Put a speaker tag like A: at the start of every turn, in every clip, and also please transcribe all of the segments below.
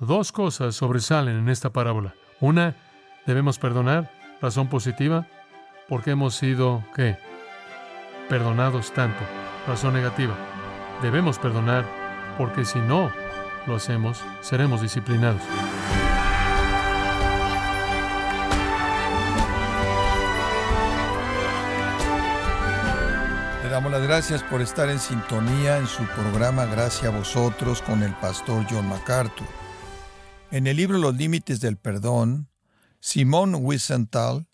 A: Dos cosas sobresalen en esta parábola. Una, debemos perdonar, razón positiva, porque hemos sido, ¿qué? Perdonados tanto. Razón negativa. Debemos perdonar, porque si no lo hacemos, seremos disciplinados.
B: Le damos las gracias por estar en sintonía en su programa Gracias a vosotros con el pastor John MacArthur. En el libro Los Límites del Perdón, Simón Wiesenthal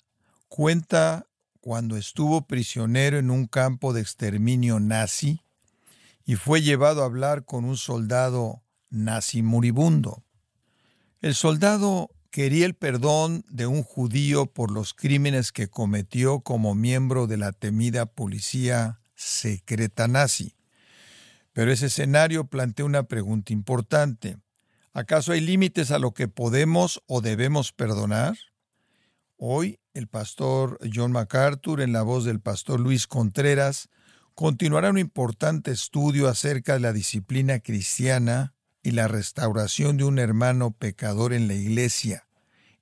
B: cuenta cuando estuvo prisionero en un campo de exterminio nazi y fue llevado a hablar con un soldado nazi moribundo. El soldado quería el perdón de un judío por los crímenes que cometió como miembro de la temida policía secreta nazi. Pero ese escenario plantea una pregunta importante. ¿Acaso hay límites a lo que podemos o debemos perdonar? Hoy el pastor John MacArthur, en la voz del pastor Luis Contreras, continuará un importante estudio acerca de la disciplina cristiana y la restauración de un hermano pecador en la iglesia.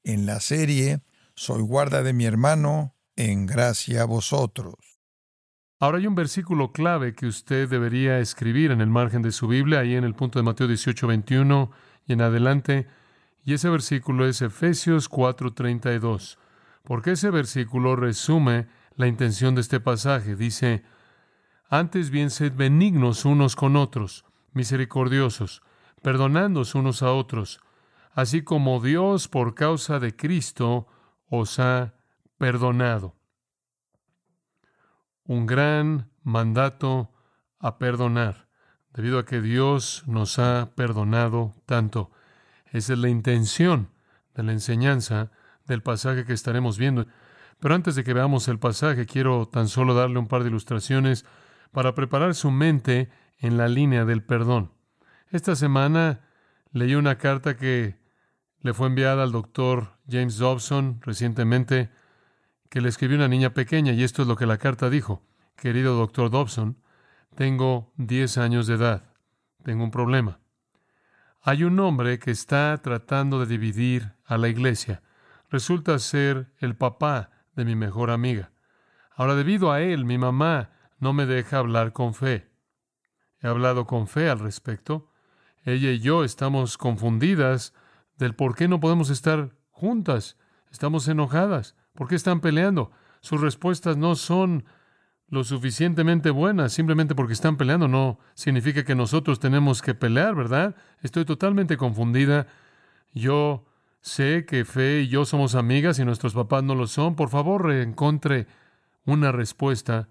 B: En la serie Soy guarda de mi hermano, en gracia a vosotros.
A: Ahora hay un versículo clave que usted debería escribir en el margen de su Biblia, ahí en el punto de Mateo 18, 21 y en adelante, y ese versículo es Efesios 4:32, porque ese versículo resume la intención de este pasaje. Dice, antes bien sed benignos unos con otros, misericordiosos, perdonándoos unos a otros, así como Dios por causa de Cristo os ha perdonado. Un gran mandato a perdonar, debido a que Dios nos ha perdonado tanto. Esa es la intención de la enseñanza del pasaje que estaremos viendo. Pero antes de que veamos el pasaje, quiero tan solo darle un par de ilustraciones para preparar su mente en la línea del perdón. Esta semana leí una carta que le fue enviada al doctor James Dobson recientemente, que le escribió una niña pequeña, y esto es lo que la carta dijo. Querido doctor Dobson, tengo 10 años de edad. Tengo un problema. Hay un hombre que está tratando de dividir a la iglesia. Resulta ser el papá de mi mejor amiga. Ahora, debido a él, mi mamá no me deja hablar con fe. He hablado con fe al respecto. Ella y yo estamos confundidas del por qué no podemos estar juntas. Estamos enojadas. ¿Por qué están peleando? Sus respuestas no son lo suficientemente buenas. Simplemente porque están peleando no significa que nosotros tenemos que pelear, ¿verdad? Estoy totalmente confundida. Yo sé que Fe y yo somos amigas y nuestros papás no lo son. Por favor, reencontre una respuesta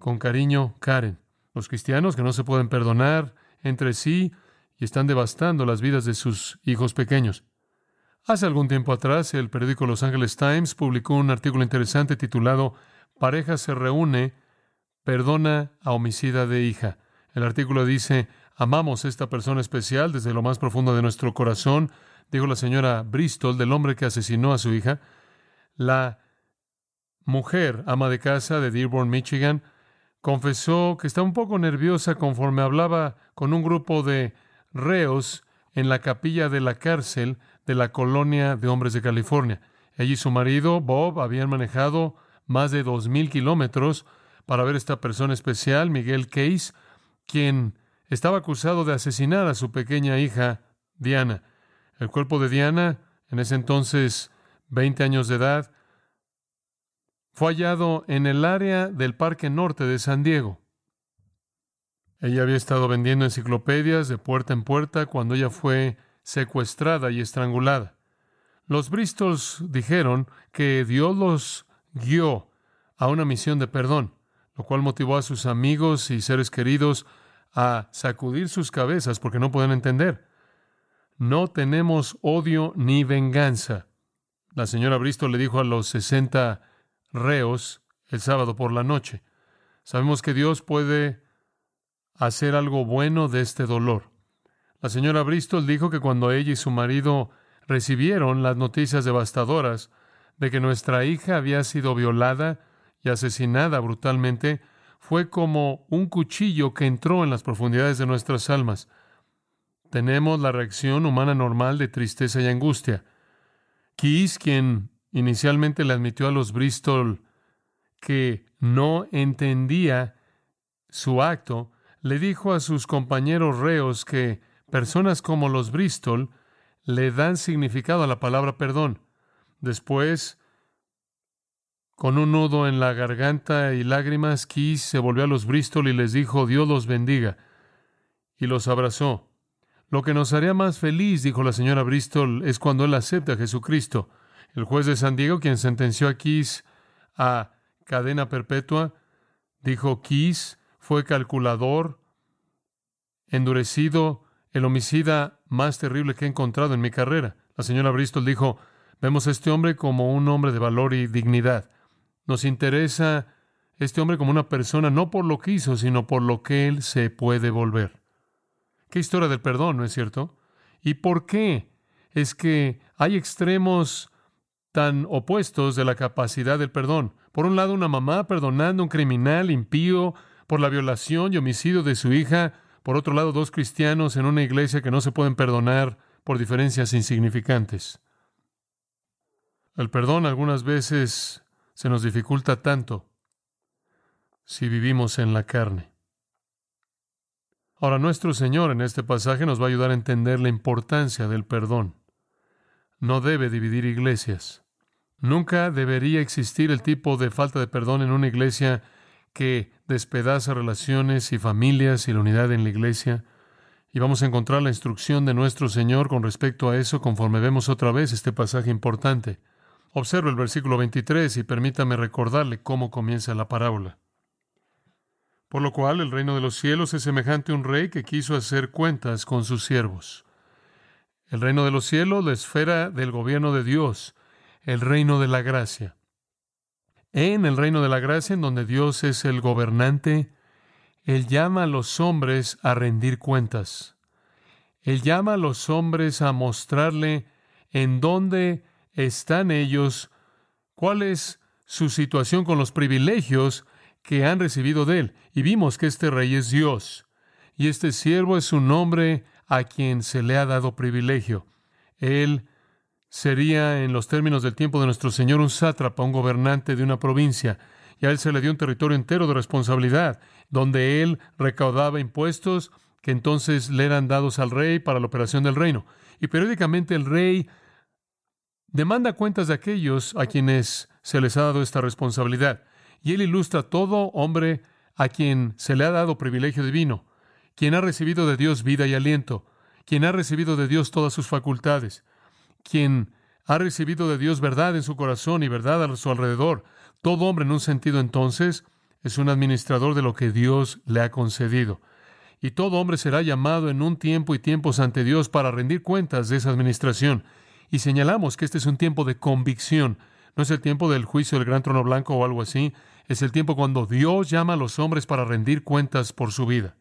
A: con cariño, Karen. Los cristianos que no se pueden perdonar entre sí y están devastando las vidas de sus hijos pequeños. Hace algún tiempo atrás, el periódico Los Angeles Times publicó un artículo interesante titulado Pareja se reúne, perdona a homicida de hija. El artículo dice, amamos a esta persona especial desde lo más profundo de nuestro corazón, dijo la señora Bristol del hombre que asesinó a su hija. La mujer, ama de casa de Dearborn, Michigan, confesó que estaba un poco nerviosa conforme hablaba con un grupo de reos en la capilla de la cárcel de la colonia de hombres de California. Ella y su marido, Bob, habían manejado más de dos mil kilómetros para ver a esta persona especial, Miguel Case, quien estaba acusado de asesinar a su pequeña hija, Diana. El cuerpo de Diana, en ese entonces 20 años de edad, fue hallado en el área del Parque Norte de San Diego. Ella había estado vendiendo enciclopedias de puerta en puerta cuando ella fue secuestrada y estrangulada. Los Bristols dijeron que Dios los guió a una misión de perdón, lo cual motivó a sus amigos y seres queridos a sacudir sus cabezas porque no pueden entender. No tenemos odio ni venganza. La señora Bristol le dijo a los sesenta reos el sábado por la noche. Sabemos que Dios puede hacer algo bueno de este dolor. La señora Bristol dijo que cuando ella y su marido recibieron las noticias devastadoras de que nuestra hija había sido violada y asesinada brutalmente, fue como un cuchillo que entró en las profundidades de nuestras almas. tenemos la reacción humana normal de tristeza y angustia. Keys, quien inicialmente le admitió a los Bristol que no entendía su acto, le dijo a sus compañeros reos que personas como los Bristol le dan significado a la palabra perdón. Después, con un nudo en la garganta y lágrimas, Keys se volvió a los Bristol y les dijo, Dios los bendiga, y los abrazó. Lo que nos haría más feliz, dijo la señora Bristol, es cuando él acepta a Jesucristo. El juez de San Diego, quien sentenció a Keys a cadena perpetua, dijo, Keys fue calculador, endurecido, el homicida más terrible que he encontrado en mi carrera. La señora Bristol dijo, vemos a este hombre como un hombre de valor y dignidad. Nos interesa este hombre como una persona no por lo que hizo, sino por lo que él se puede volver. Qué historia del perdón, ¿no es cierto? ¿Y por qué es que hay extremos tan opuestos de la capacidad del perdón? Por un lado, una mamá perdonando a un criminal impío por la violación y homicidio de su hija, por otro lado, dos cristianos en una iglesia que no se pueden perdonar por diferencias insignificantes. El perdón algunas veces se nos dificulta tanto si vivimos en la carne. Ahora, nuestro Señor en este pasaje nos va a ayudar a entender la importancia del perdón. No debe dividir iglesias. Nunca debería existir el tipo de falta de perdón en una iglesia que despedaza relaciones y familias y la unidad en la iglesia. Y vamos a encontrar la instrucción de nuestro Señor con respecto a eso conforme vemos otra vez este pasaje importante. Observe el versículo 23 y permítame recordarle cómo comienza la parábola. Por lo cual el reino de los cielos es semejante a un rey que quiso hacer cuentas con sus siervos. El reino de los cielos, la esfera del gobierno de Dios, el reino de la gracia en el reino de la gracia, en donde Dios es el gobernante, Él llama a los hombres a rendir cuentas. Él llama a los hombres a mostrarle en dónde están ellos, cuál es su situación con los privilegios que han recibido de Él. Y vimos que este rey es Dios, y este siervo es un hombre a quien se le ha dado privilegio. Él sería, en los términos del tiempo de nuestro Señor, un sátrapa, un gobernante de una provincia, y a él se le dio un territorio entero de responsabilidad, donde él recaudaba impuestos que entonces le eran dados al rey para la operación del reino. Y periódicamente el rey demanda cuentas de aquellos a quienes se les ha dado esta responsabilidad. Y él ilustra todo hombre a quien se le ha dado privilegio divino, quien ha recibido de Dios vida y aliento, quien ha recibido de Dios todas sus facultades, quien ha recibido de Dios verdad en su corazón y verdad a su alrededor. Todo hombre en un sentido entonces es un administrador de lo que Dios le ha concedido. Y todo hombre será llamado en un tiempo y tiempos ante Dios para rendir cuentas de esa administración. Y señalamos que este es un tiempo de convicción. No es el tiempo del juicio del gran trono blanco o algo así. Es el tiempo cuando Dios llama a los hombres para rendir cuentas por su vida.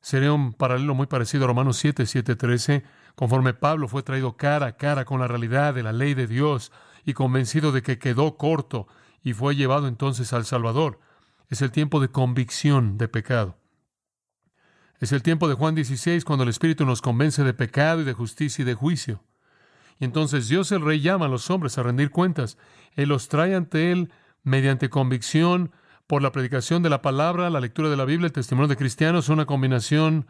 A: Sería un paralelo muy parecido a Romanos 7, 7, 13, conforme Pablo fue traído cara a cara con la realidad de la ley de Dios y convencido de que quedó corto y fue llevado entonces al Salvador. Es el tiempo de convicción de pecado. Es el tiempo de Juan 16 cuando el Espíritu nos convence de pecado y de justicia y de juicio. Y entonces Dios el Rey llama a los hombres a rendir cuentas. Él los trae ante Él mediante convicción por la predicación de la palabra, la lectura de la Biblia, el testimonio de cristianos, una combinación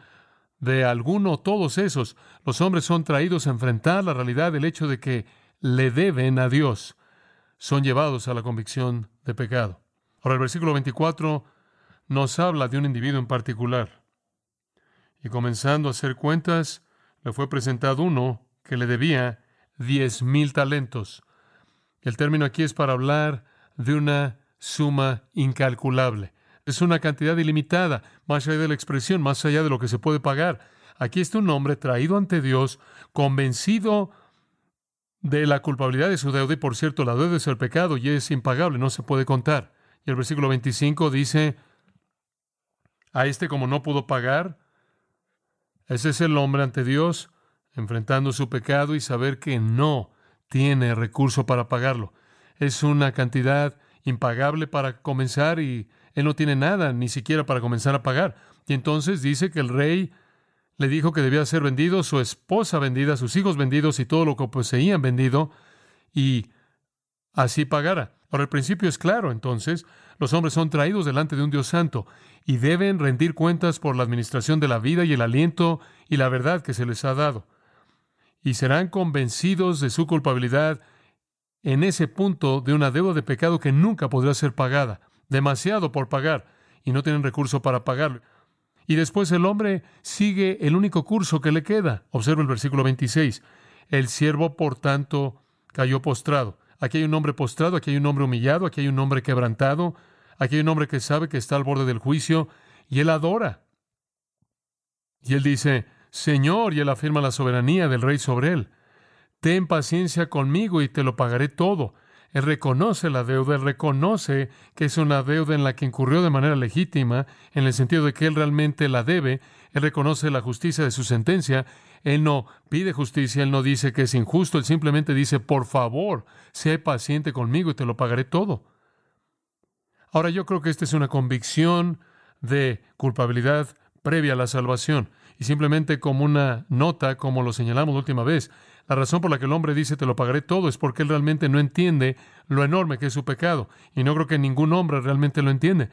A: de alguno o todos esos. Los hombres son traídos a enfrentar la realidad del hecho de que le deben a Dios. Son llevados a la convicción de pecado. Ahora el versículo 24 nos habla de un individuo en particular. Y comenzando a hacer cuentas, le fue presentado uno que le debía diez mil talentos. El término aquí es para hablar de una suma incalculable. Es una cantidad ilimitada, más allá de la expresión, más allá de lo que se puede pagar. Aquí está un hombre traído ante Dios, convencido de la culpabilidad de su deuda, y por cierto, la deuda es el pecado y es impagable, no se puede contar. Y el versículo 25 dice, a este como no pudo pagar, ese es el hombre ante Dios, enfrentando su pecado y saber que no tiene recurso para pagarlo. Es una cantidad impagable para comenzar y él no tiene nada, ni siquiera para comenzar a pagar. Y entonces dice que el rey le dijo que debía ser vendido, su esposa vendida, sus hijos vendidos y todo lo que poseían vendido, y así pagara. Ahora el principio es claro, entonces, los hombres son traídos delante de un Dios santo y deben rendir cuentas por la administración de la vida y el aliento y la verdad que se les ha dado. Y serán convencidos de su culpabilidad en ese punto de una deuda de pecado que nunca podrá ser pagada, demasiado por pagar, y no tienen recurso para pagarlo. Y después el hombre sigue el único curso que le queda. Observa el versículo 26. El siervo, por tanto, cayó postrado. Aquí hay un hombre postrado, aquí hay un hombre humillado, aquí hay un hombre quebrantado, aquí hay un hombre que sabe que está al borde del juicio y él adora. Y él dice, Señor, y él afirma la soberanía del rey sobre él. Ten paciencia conmigo y te lo pagaré todo. Él reconoce la deuda, él reconoce que es una deuda en la que incurrió de manera legítima, en el sentido de que él realmente la debe, él reconoce la justicia de su sentencia, él no pide justicia, él no dice que es injusto, él simplemente dice, por favor, sé paciente conmigo y te lo pagaré todo. Ahora yo creo que esta es una convicción de culpabilidad previa a la salvación y simplemente como una nota, como lo señalamos la última vez, la razón por la que el hombre dice te lo pagaré todo es porque él realmente no entiende lo enorme que es su pecado. Y no creo que ningún hombre realmente lo entiende.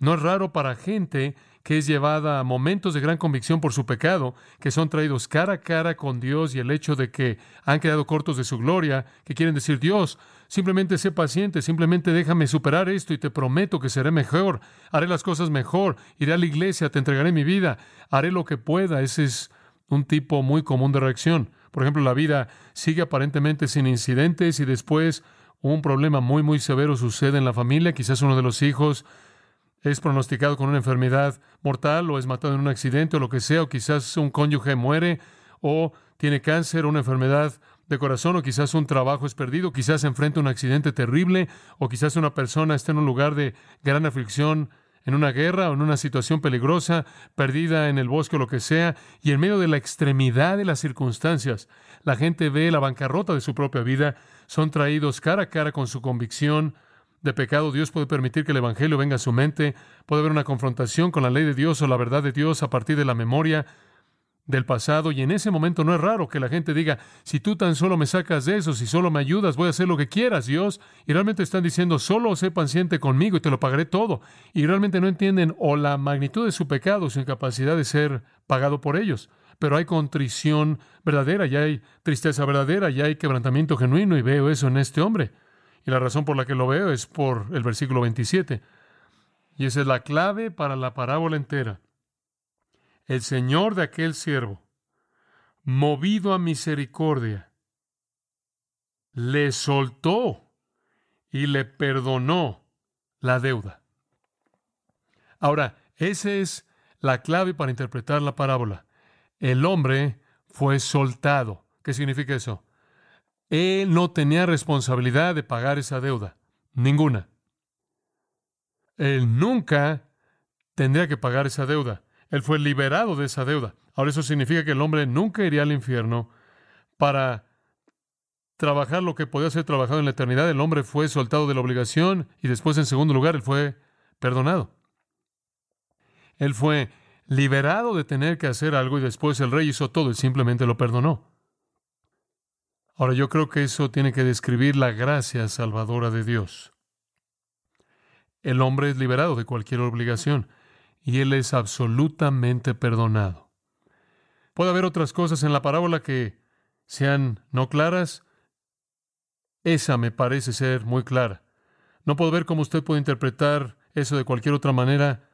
A: No es raro para gente que es llevada a momentos de gran convicción por su pecado, que son traídos cara a cara con Dios y el hecho de que han quedado cortos de su gloria, que quieren decir, Dios, simplemente sé paciente, simplemente déjame superar esto y te prometo que seré mejor, haré las cosas mejor, iré a la iglesia, te entregaré mi vida, haré lo que pueda. Ese es un tipo muy común de reacción. Por ejemplo, la vida sigue aparentemente sin incidentes y después un problema muy, muy severo sucede en la familia. Quizás uno de los hijos es pronosticado con una enfermedad mortal o es matado en un accidente o lo que sea, o quizás un cónyuge muere o tiene cáncer una enfermedad de corazón o quizás un trabajo es perdido, quizás enfrenta un accidente terrible o quizás una persona está en un lugar de gran aflicción en una guerra o en una situación peligrosa, perdida en el bosque o lo que sea, y en medio de la extremidad de las circunstancias, la gente ve la bancarrota de su propia vida, son traídos cara a cara con su convicción de pecado. Dios puede permitir que el Evangelio venga a su mente, puede haber una confrontación con la ley de Dios o la verdad de Dios a partir de la memoria, del pasado y en ese momento no es raro que la gente diga, si tú tan solo me sacas de eso, si solo me ayudas, voy a hacer lo que quieras, Dios. Y realmente están diciendo, solo sé paciente conmigo y te lo pagaré todo. Y realmente no entienden o la magnitud de su pecado, su incapacidad de ser pagado por ellos. Pero hay contrición verdadera, ya hay tristeza verdadera, ya hay quebrantamiento genuino y veo eso en este hombre. Y la razón por la que lo veo es por el versículo 27. Y esa es la clave para la parábola entera el señor de aquel siervo, movido a misericordia, le soltó y le perdonó la deuda. Ahora, esa es la clave para interpretar la parábola. El hombre fue soltado. ¿Qué significa eso? Él no tenía responsabilidad de pagar esa deuda. Ninguna. Él nunca tendría que pagar esa deuda. Él fue liberado de esa deuda. Ahora eso significa que el hombre nunca iría al infierno para trabajar lo que podía ser trabajado en la eternidad. El hombre fue soltado de la obligación y después, en segundo lugar, él fue perdonado. Él fue liberado de tener que hacer algo y después el rey hizo todo y simplemente lo perdonó. Ahora yo creo que eso tiene que describir la gracia salvadora de Dios. El hombre es liberado de cualquier obligación y él es absolutamente perdonado. Puede haber otras cosas en la parábola que sean no claras. Esa me parece ser muy clara. No puedo ver cómo usted puede interpretar eso de cualquier otra manera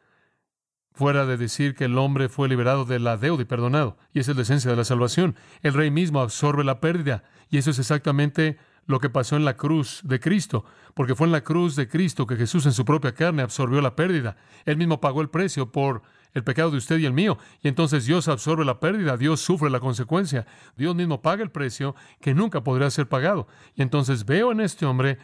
A: fuera de decir que el hombre fue liberado de la deuda y perdonado. Y esa es la esencia de la salvación. El rey mismo absorbe la pérdida. Y eso es exactamente lo que pasó en la cruz de Cristo, porque fue en la cruz de Cristo que Jesús en su propia carne absorbió la pérdida. Él mismo pagó el precio por el pecado de usted y el mío, y entonces Dios absorbe la pérdida, Dios sufre la consecuencia, Dios mismo paga el precio que nunca podría ser pagado. Y entonces veo en este hombre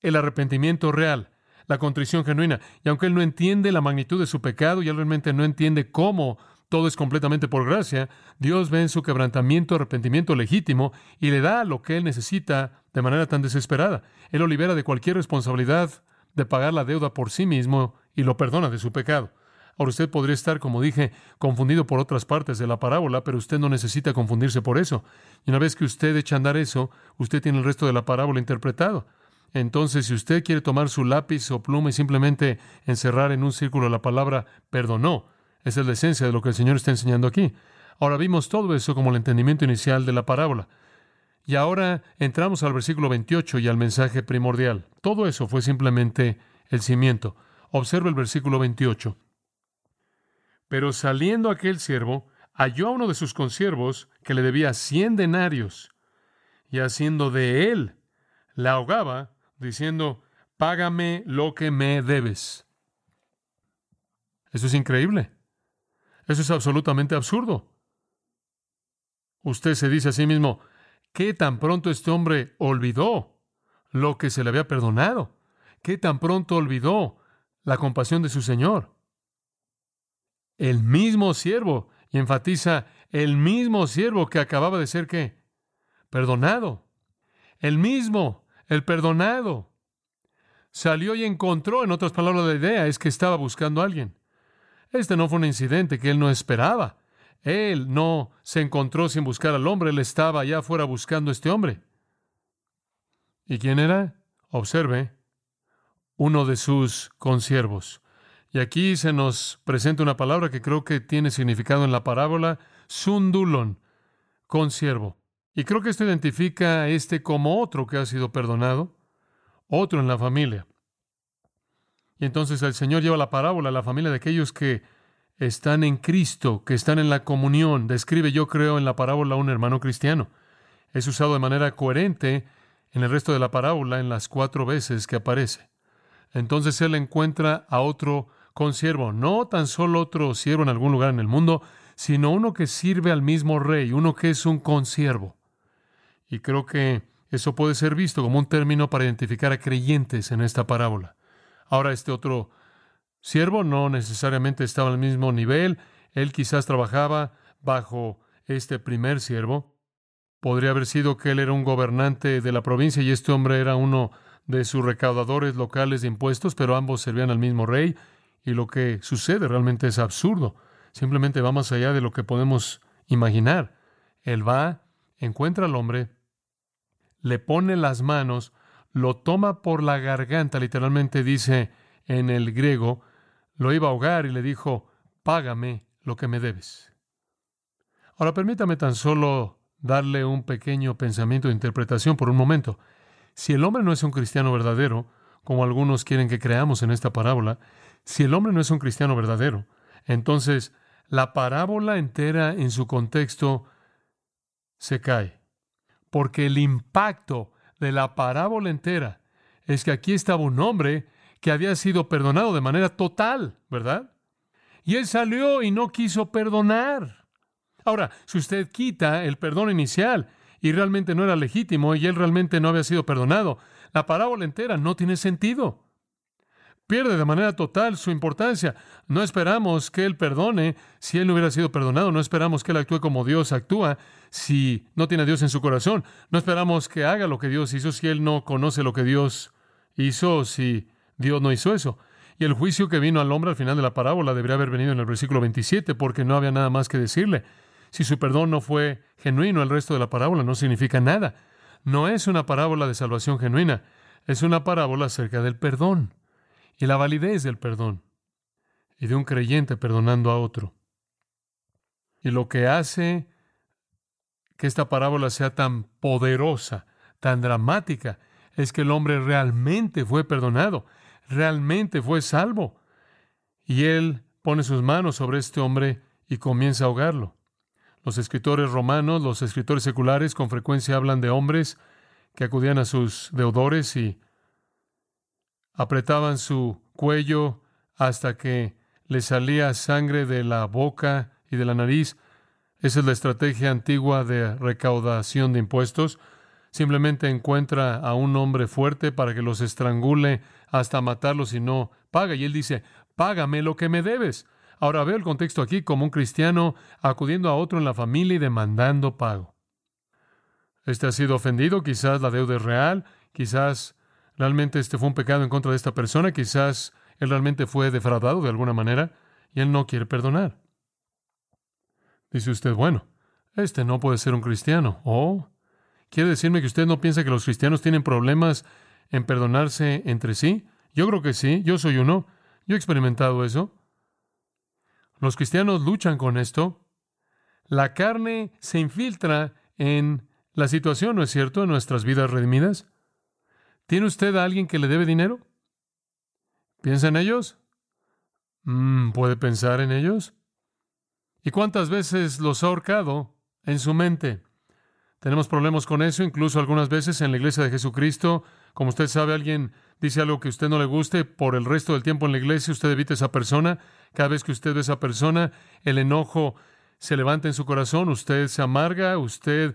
A: el arrepentimiento real, la contrición genuina, y aunque él no entiende la magnitud de su pecado y él realmente no entiende cómo todo es completamente por gracia, Dios ve en su quebrantamiento arrepentimiento legítimo y le da lo que él necesita de manera tan desesperada. Él lo libera de cualquier responsabilidad de pagar la deuda por sí mismo y lo perdona de su pecado. Ahora usted podría estar, como dije, confundido por otras partes de la parábola, pero usted no necesita confundirse por eso. Y una vez que usted echa a andar eso, usted tiene el resto de la parábola interpretado. Entonces, si usted quiere tomar su lápiz o pluma y simplemente encerrar en un círculo la palabra perdonó, esa es la esencia de lo que el Señor está enseñando aquí. Ahora vimos todo eso como el entendimiento inicial de la parábola. Y ahora entramos al versículo 28 y al mensaje primordial. Todo eso fue simplemente el cimiento. Observa el versículo 28. Pero saliendo aquel siervo, halló a uno de sus consiervos que le debía cien denarios, y haciendo de él, la ahogaba, diciendo, Págame lo que me debes. Eso es increíble. Eso es absolutamente absurdo. Usted se dice a sí mismo, ¿qué tan pronto este hombre olvidó lo que se le había perdonado? ¿Qué tan pronto olvidó la compasión de su Señor? El mismo siervo, y enfatiza el mismo siervo que acababa de ser qué? Perdonado. El mismo, el perdonado. Salió y encontró, en otras palabras, la idea es que estaba buscando a alguien. Este no fue un incidente que él no esperaba. Él no se encontró sin buscar al hombre, él estaba allá afuera buscando a este hombre. ¿Y quién era? Observe, uno de sus consiervos. Y aquí se nos presenta una palabra que creo que tiene significado en la parábola, sundulon, consiervo. Y creo que esto identifica a este como otro que ha sido perdonado, otro en la familia. Y entonces el Señor lleva la parábola a la familia de aquellos que están en Cristo, que están en la comunión. Describe, yo creo, en la parábola a un hermano cristiano. Es usado de manera coherente en el resto de la parábola en las cuatro veces que aparece. Entonces él encuentra a otro consiervo, no tan solo otro siervo en algún lugar en el mundo, sino uno que sirve al mismo rey, uno que es un consiervo. Y creo que eso puede ser visto como un término para identificar a creyentes en esta parábola. Ahora este otro siervo no necesariamente estaba al mismo nivel, él quizás trabajaba bajo este primer siervo. Podría haber sido que él era un gobernante de la provincia y este hombre era uno de sus recaudadores locales de impuestos, pero ambos servían al mismo rey y lo que sucede realmente es absurdo. Simplemente va más allá de lo que podemos imaginar. Él va, encuentra al hombre, le pone las manos lo toma por la garganta, literalmente dice en el griego, lo iba a ahogar y le dijo, págame lo que me debes. Ahora permítame tan solo darle un pequeño pensamiento de interpretación por un momento. Si el hombre no es un cristiano verdadero, como algunos quieren que creamos en esta parábola, si el hombre no es un cristiano verdadero, entonces la parábola entera en su contexto se cae, porque el impacto de la parábola entera es que aquí estaba un hombre que había sido perdonado de manera total, ¿verdad? Y él salió y no quiso perdonar. Ahora, si usted quita el perdón inicial y realmente no era legítimo y él realmente no había sido perdonado, la parábola entera no tiene sentido pierde de manera total su importancia. No esperamos que Él perdone si Él no hubiera sido perdonado. No esperamos que Él actúe como Dios actúa si no tiene a Dios en su corazón. No esperamos que haga lo que Dios hizo si Él no conoce lo que Dios hizo, si Dios no hizo eso. Y el juicio que vino al hombre al final de la parábola debería haber venido en el versículo 27 porque no había nada más que decirle. Si su perdón no fue genuino, el resto de la parábola no significa nada. No es una parábola de salvación genuina, es una parábola acerca del perdón y la validez del perdón y de un creyente perdonando a otro. Y lo que hace que esta parábola sea tan poderosa, tan dramática, es que el hombre realmente fue perdonado, realmente fue salvo. Y él pone sus manos sobre este hombre y comienza a ahogarlo. Los escritores romanos, los escritores seculares con frecuencia hablan de hombres que acudían a sus deudores y apretaban su cuello hasta que le salía sangre de la boca y de la nariz. Esa es la estrategia antigua de recaudación de impuestos. Simplemente encuentra a un hombre fuerte para que los estrangule hasta matarlos y no paga. Y él dice, págame lo que me debes. Ahora veo el contexto aquí como un cristiano acudiendo a otro en la familia y demandando pago. Este ha sido ofendido, quizás la deuda es real, quizás Realmente este fue un pecado en contra de esta persona, quizás él realmente fue defraudado de alguna manera, y él no quiere perdonar. Dice usted, bueno, este no puede ser un cristiano. ¿Oh? ¿Quiere decirme que usted no piensa que los cristianos tienen problemas en perdonarse entre sí? Yo creo que sí, yo soy uno. Yo he experimentado eso. Los cristianos luchan con esto. La carne se infiltra en la situación, ¿no es cierto?, en nuestras vidas redimidas. ¿Tiene usted a alguien que le debe dinero? ¿Piensa en ellos? Mm, ¿Puede pensar en ellos? ¿Y cuántas veces los ha ahorcado en su mente? Tenemos problemas con eso, incluso algunas veces en la iglesia de Jesucristo. Como usted sabe, alguien dice algo que a usted no le guste, por el resto del tiempo en la iglesia usted evita a esa persona. Cada vez que usted ve a esa persona, el enojo se levanta en su corazón, usted se amarga, usted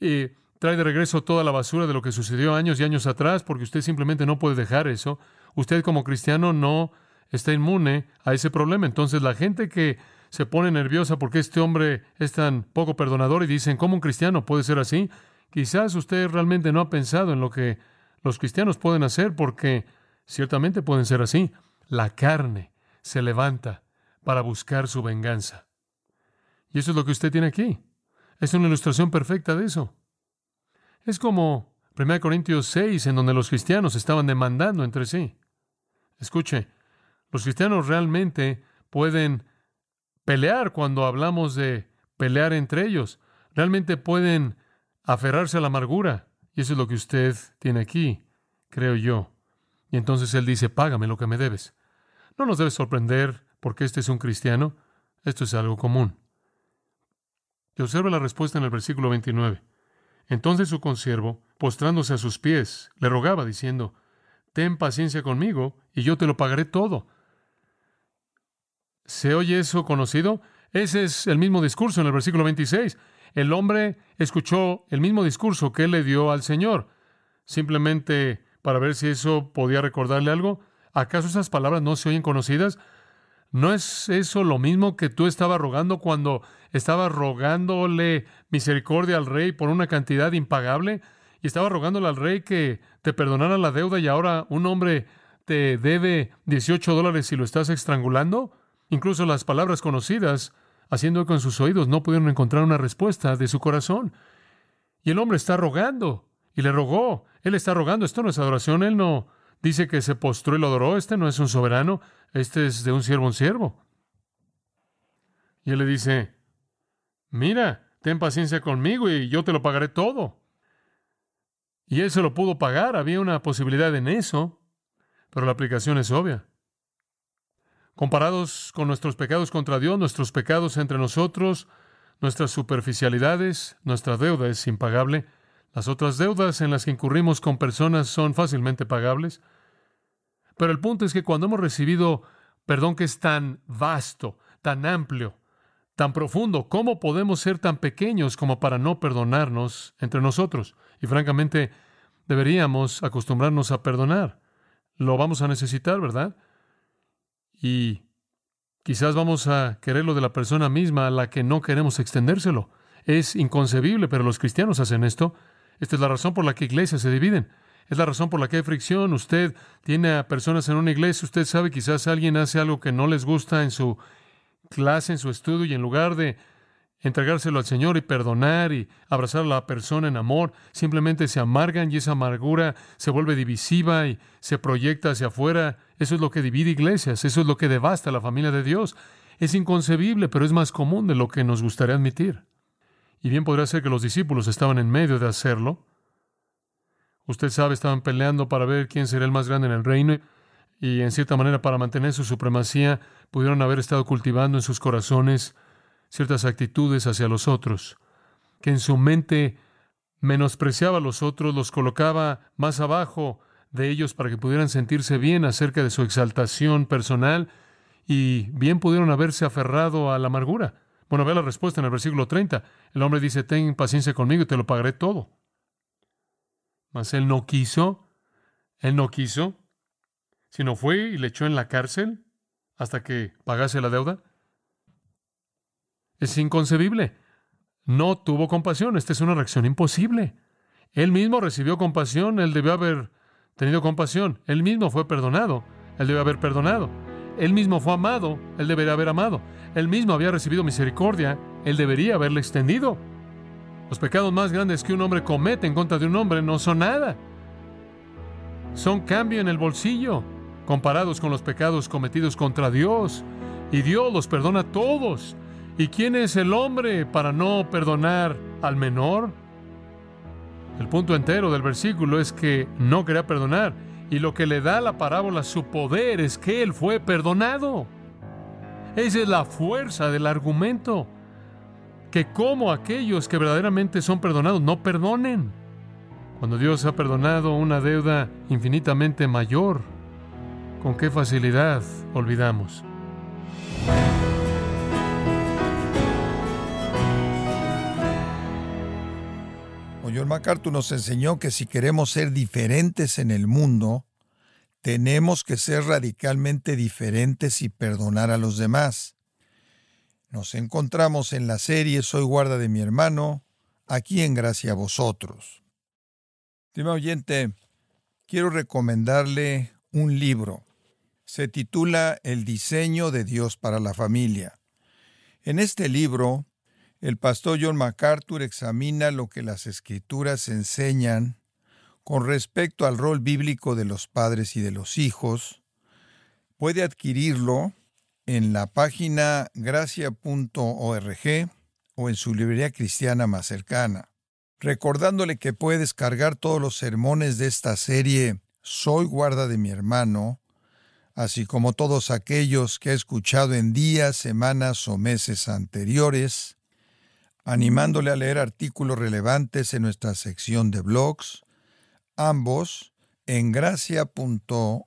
A: eh, trae de regreso toda la basura de lo que sucedió años y años atrás, porque usted simplemente no puede dejar eso. Usted como cristiano no está inmune a ese problema. Entonces la gente que se pone nerviosa porque este hombre es tan poco perdonador y dicen, ¿cómo un cristiano puede ser así? Quizás usted realmente no ha pensado en lo que los cristianos pueden hacer porque ciertamente pueden ser así. La carne se levanta para buscar su venganza. Y eso es lo que usted tiene aquí. Es una ilustración perfecta de eso. Es como 1 Corintios 6, en donde los cristianos estaban demandando entre sí. Escuche, los cristianos realmente pueden pelear cuando hablamos de pelear entre ellos. Realmente pueden aferrarse a la amargura. Y eso es lo que usted tiene aquí, creo yo. Y entonces él dice, págame lo que me debes. No nos debe sorprender porque este es un cristiano. Esto es algo común. Y observa la respuesta en el versículo 29. Entonces su consiervo, postrándose a sus pies, le rogaba, diciendo, Ten paciencia conmigo, y yo te lo pagaré todo. ¿Se oye eso conocido? Ese es el mismo discurso en el versículo 26. El hombre escuchó el mismo discurso que él le dio al Señor, simplemente para ver si eso podía recordarle algo. ¿Acaso esas palabras no se oyen conocidas? ¿No es eso lo mismo que tú estabas rogando cuando estabas rogándole misericordia al rey por una cantidad impagable? Y estaba rogándole al rey que te perdonara la deuda y ahora un hombre te debe 18 dólares si lo estás estrangulando? Incluso las palabras conocidas, haciendo eco en sus oídos, no pudieron encontrar una respuesta de su corazón. Y el hombre está rogando, y le rogó. Él está rogando. Esto no es adoración. Él no dice que se postró y lo adoró. Este no es un soberano. Este es de un siervo un siervo. Y él le dice, mira, ten paciencia conmigo y yo te lo pagaré todo. Y él se lo pudo pagar. Había una posibilidad en eso. Pero la aplicación es obvia. Comparados con nuestros pecados contra Dios, nuestros pecados entre nosotros, nuestras superficialidades, nuestra deuda es impagable. Las otras deudas en las que incurrimos con personas son fácilmente pagables. Pero el punto es que cuando hemos recibido perdón que es tan vasto, tan amplio, tan profundo, ¿cómo podemos ser tan pequeños como para no perdonarnos entre nosotros? Y francamente, deberíamos acostumbrarnos a perdonar. Lo vamos a necesitar, ¿verdad? Y quizás vamos a querer lo de la persona misma a la que no queremos extendérselo. Es inconcebible, pero los cristianos hacen esto. Esta es la razón por la que iglesias se dividen. Es la razón por la que hay fricción. Usted tiene a personas en una iglesia, usted sabe quizás alguien hace algo que no les gusta en su clase, en su estudio, y en lugar de entregárselo al Señor y perdonar y abrazar a la persona en amor, simplemente se amargan y esa amargura se vuelve divisiva y se proyecta hacia afuera. Eso es lo que divide iglesias, eso es lo que devasta a la familia de Dios. Es inconcebible, pero es más común de lo que nos gustaría admitir. Y bien podría ser que los discípulos estaban en medio de hacerlo. Usted sabe, estaban peleando para ver quién sería el más grande en el reino y en cierta manera para mantener su supremacía pudieron haber estado cultivando en sus corazones ciertas actitudes hacia los otros, que en su mente menospreciaba a los otros, los colocaba más abajo de ellos para que pudieran sentirse bien acerca de su exaltación personal y bien pudieron haberse aferrado a la amargura. Bueno, ve la respuesta en el versículo 30. El hombre dice, ten paciencia conmigo y te lo pagaré todo. Mas él no quiso, él no quiso, sino fue y le echó en la cárcel hasta que pagase la deuda. Es inconcebible. No tuvo compasión. Esta es una reacción imposible. Él mismo recibió compasión. Él debió haber tenido compasión. Él mismo fue perdonado. Él debió haber perdonado. Él mismo fue amado, Él debería haber amado. Él mismo había recibido misericordia, Él debería haberle extendido. Los pecados más grandes que un hombre comete en contra de un hombre no son nada. Son cambio en el bolsillo comparados con los pecados cometidos contra Dios. Y Dios los perdona a todos. ¿Y quién es el hombre para no perdonar al menor? El punto entero del versículo es que no quería perdonar. Y lo que le da a la parábola su poder es que él fue perdonado. Esa es la fuerza del argumento. Que como aquellos que verdaderamente son perdonados no perdonen. Cuando Dios ha perdonado una deuda infinitamente mayor, con qué facilidad olvidamos.
B: John MacArthur nos enseñó que si queremos ser diferentes en el mundo, tenemos que ser radicalmente diferentes y perdonar a los demás. Nos encontramos en la serie Soy guarda de mi hermano, aquí en Gracia a vosotros. Estimado oyente, quiero recomendarle un libro. Se titula El diseño de Dios para la familia. En este libro, el pastor John MacArthur examina lo que las escrituras enseñan con respecto al rol bíblico de los padres y de los hijos. Puede adquirirlo en la página gracia.org o en su librería cristiana más cercana. Recordándole que puede descargar todos los sermones de esta serie Soy guarda de mi hermano, así como todos aquellos que ha escuchado en días, semanas o meses anteriores, animándole a leer artículos relevantes en nuestra sección de blogs, ambos en gracia.org.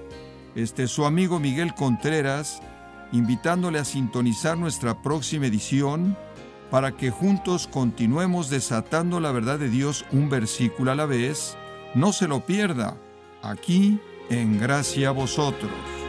B: Este es su amigo Miguel Contreras, invitándole a sintonizar nuestra próxima edición para que juntos continuemos desatando la verdad de Dios un versículo a la vez. No se lo pierda, aquí en Gracia a Vosotros.